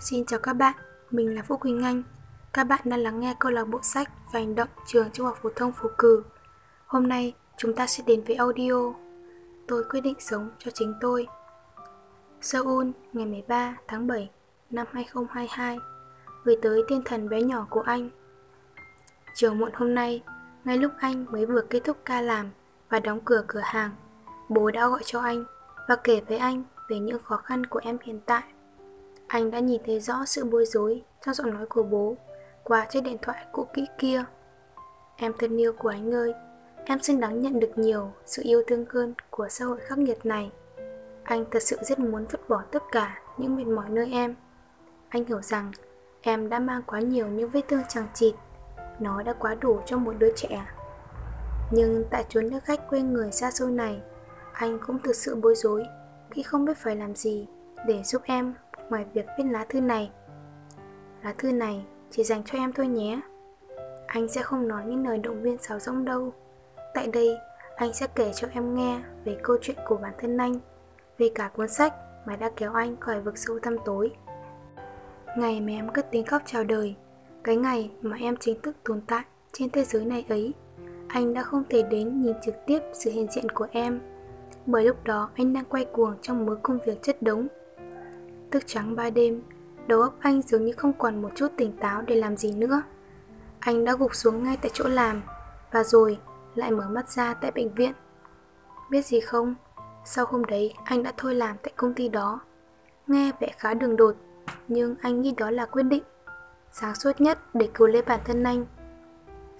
Xin chào các bạn, mình là Vũ Quỳnh Anh. Các bạn đang lắng nghe câu lạc bộ sách và hành động trường Trung học phổ thông Phú Cử. Hôm nay chúng ta sẽ đến với audio Tôi quyết định sống cho chính tôi. Seoul, ngày 13 tháng 7 năm 2022 Gửi tới tiên thần bé nhỏ của anh Chiều muộn hôm nay, ngay lúc anh mới vừa kết thúc ca làm và đóng cửa cửa hàng, bố đã gọi cho anh và kể với anh về những khó khăn của em hiện tại. Anh đã nhìn thấy rõ sự bối rối trong giọng nói của bố qua chiếc điện thoại cũ kỹ kia. Em thân yêu của anh ơi, em xứng đáng nhận được nhiều sự yêu thương hơn của xã hội khắc nghiệt này. Anh thật sự rất muốn vứt bỏ tất cả những mệt mỏi nơi em. Anh hiểu rằng em đã mang quá nhiều những vết thương chẳng chịt. Nó đã quá đủ cho một đứa trẻ. Nhưng tại chốn nước khách quê người xa xôi này, anh cũng thực sự bối rối khi không biết phải làm gì để giúp em ngoài việc viết lá thư này. Lá thư này chỉ dành cho em thôi nhé. Anh sẽ không nói những lời động viên sáo rỗng đâu. Tại đây, anh sẽ kể cho em nghe về câu chuyện của bản thân anh, về cả cuốn sách mà đã kéo anh khỏi vực sâu thăm tối. Ngày mà em cất tiếng khóc chào đời, cái ngày mà em chính thức tồn tại trên thế giới này ấy, anh đã không thể đến nhìn trực tiếp sự hiện diện của em bởi lúc đó anh đang quay cuồng trong mớ công việc chất đống. Thức trắng ba đêm, đầu óc anh dường như không còn một chút tỉnh táo để làm gì nữa. Anh đã gục xuống ngay tại chỗ làm, và rồi lại mở mắt ra tại bệnh viện. Biết gì không, sau hôm đấy anh đã thôi làm tại công ty đó. Nghe vẻ khá đường đột, nhưng anh nghĩ đó là quyết định sáng suốt nhất để cứu lấy bản thân anh.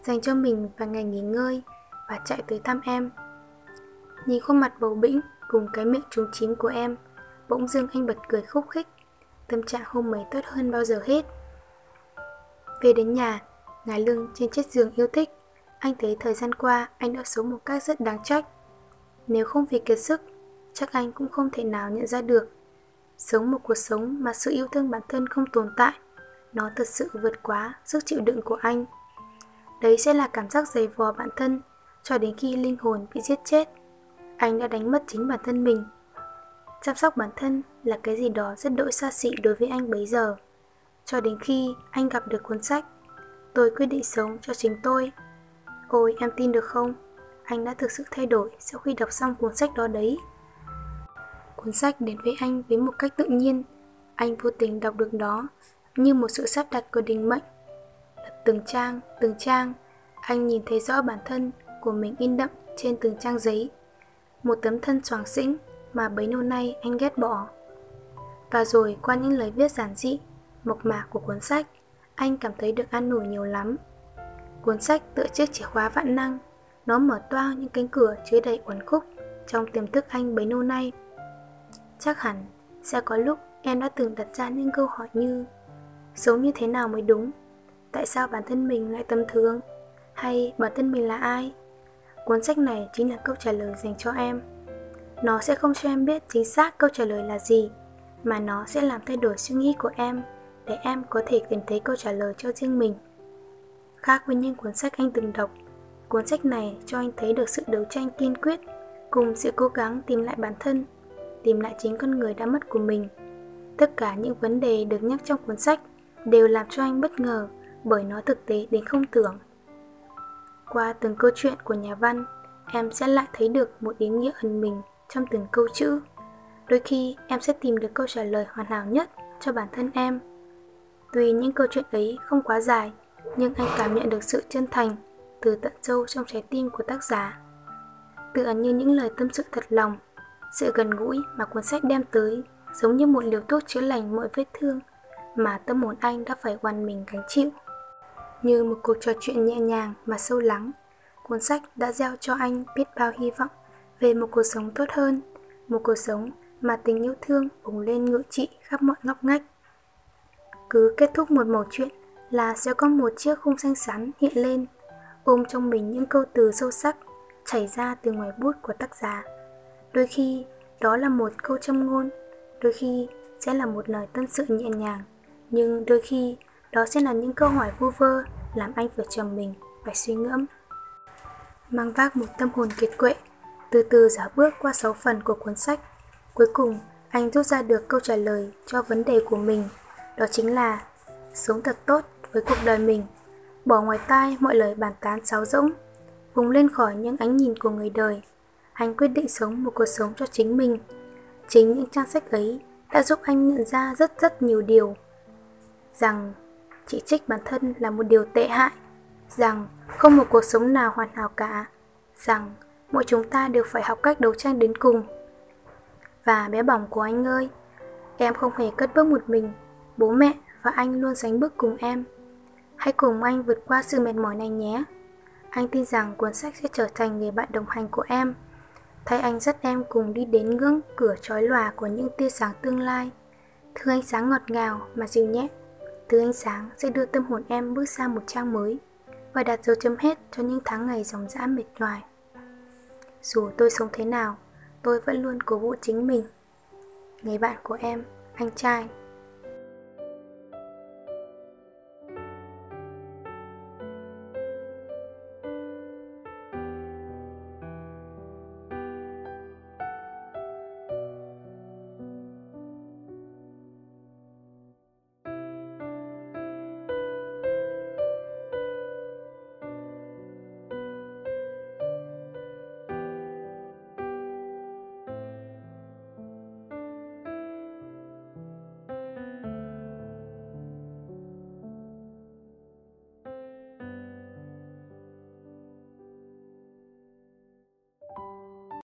Dành cho mình vài ngày nghỉ ngơi và chạy tới thăm em Nhìn khuôn mặt bầu bĩnh cùng cái miệng trúng chím của em, bỗng dưng anh bật cười khúc khích. Tâm trạng hôm ấy tốt hơn bao giờ hết. Về đến nhà, ngài lưng trên chiếc giường yêu thích, anh thấy thời gian qua anh đã sống một cách rất đáng trách. Nếu không vì kiệt sức, chắc anh cũng không thể nào nhận ra được. Sống một cuộc sống mà sự yêu thương bản thân không tồn tại, nó thật sự vượt quá sức chịu đựng của anh. Đấy sẽ là cảm giác dày vò bản thân cho đến khi linh hồn bị giết chết anh đã đánh mất chính bản thân mình. Chăm sóc bản thân là cái gì đó rất đỗi xa xỉ đối với anh bấy giờ. Cho đến khi anh gặp được cuốn sách, tôi quyết định sống cho chính tôi. Ôi, em tin được không? Anh đã thực sự thay đổi sau khi đọc xong cuốn sách đó đấy. Cuốn sách đến với anh với một cách tự nhiên. Anh vô tình đọc được đó như một sự sắp đặt của định mệnh. từng trang, từng trang, anh nhìn thấy rõ bản thân của mình in đậm trên từng trang giấy một tấm thân choàng xĩnh mà bấy lâu nay anh ghét bỏ. Và rồi qua những lời viết giản dị, mộc mạc của cuốn sách, anh cảm thấy được an ủi nhiều lắm. Cuốn sách tựa chiếc chìa khóa vạn năng, nó mở toang những cánh cửa chứa đầy uẩn khúc trong tiềm thức anh bấy lâu nay. Chắc hẳn sẽ có lúc em đã từng đặt ra những câu hỏi như Sống như thế nào mới đúng? Tại sao bản thân mình lại tầm thường? Hay bản thân mình là ai? Cuốn sách này chính là câu trả lời dành cho em. Nó sẽ không cho em biết chính xác câu trả lời là gì, mà nó sẽ làm thay đổi suy nghĩ của em để em có thể tìm thấy câu trả lời cho riêng mình. Khác với những cuốn sách anh từng đọc, cuốn sách này cho anh thấy được sự đấu tranh kiên quyết cùng sự cố gắng tìm lại bản thân, tìm lại chính con người đã mất của mình. Tất cả những vấn đề được nhắc trong cuốn sách đều làm cho anh bất ngờ bởi nó thực tế đến không tưởng. Qua từng câu chuyện của nhà văn, em sẽ lại thấy được một ý nghĩa ẩn mình trong từng câu chữ. Đôi khi em sẽ tìm được câu trả lời hoàn hảo nhất cho bản thân em. Tuy những câu chuyện ấy không quá dài, nhưng anh cảm nhận được sự chân thành từ tận sâu trong trái tim của tác giả. Tựa như những lời tâm sự thật lòng, sự gần gũi mà cuốn sách đem tới giống như một liều thuốc chữa lành mọi vết thương mà tâm hồn anh đã phải oằn mình gánh chịu. Như một cuộc trò chuyện nhẹ nhàng mà sâu lắng, cuốn sách đã gieo cho anh biết bao hy vọng về một cuộc sống tốt hơn, một cuộc sống mà tình yêu thương bùng lên ngự trị khắp mọi ngóc ngách. Cứ kết thúc một mẩu chuyện là sẽ có một chiếc khung xanh xắn hiện lên, ôm trong mình những câu từ sâu sắc chảy ra từ ngoài bút của tác giả. Đôi khi đó là một câu châm ngôn, đôi khi sẽ là một lời tâm sự nhẹ nhàng, nhưng đôi khi đó sẽ là những câu hỏi vu vơ làm anh vừa trầm mình, phải suy ngẫm. Mang vác một tâm hồn kiệt quệ, từ từ giả bước qua sáu phần của cuốn sách. Cuối cùng, anh rút ra được câu trả lời cho vấn đề của mình đó chính là sống thật tốt với cuộc đời mình, bỏ ngoài tai mọi lời bàn tán sáo rỗng, vùng lên khỏi những ánh nhìn của người đời. Anh quyết định sống một cuộc sống cho chính mình. Chính những trang sách ấy đã giúp anh nhận ra rất rất nhiều điều. Rằng chỉ trích bản thân là một điều tệ hại, rằng không một cuộc sống nào hoàn hảo cả, rằng mỗi chúng ta đều phải học cách đấu tranh đến cùng. Và bé bỏng của anh ơi, em không hề cất bước một mình, bố mẹ và anh luôn sánh bước cùng em. Hãy cùng anh vượt qua sự mệt mỏi này nhé. Anh tin rằng cuốn sách sẽ trở thành người bạn đồng hành của em. Thay anh dắt em cùng đi đến ngưỡng cửa trói lòa của những tia sáng tương lai. Thứ ánh sáng ngọt ngào mà dịu nhẹ. Thứ ánh sáng sẽ đưa tâm hồn em bước sang một trang mới và đặt dấu chấm hết cho những tháng ngày dòng dã mệt nhoài. Dù tôi sống thế nào, tôi vẫn luôn cố vũ chính mình. Người bạn của em, anh trai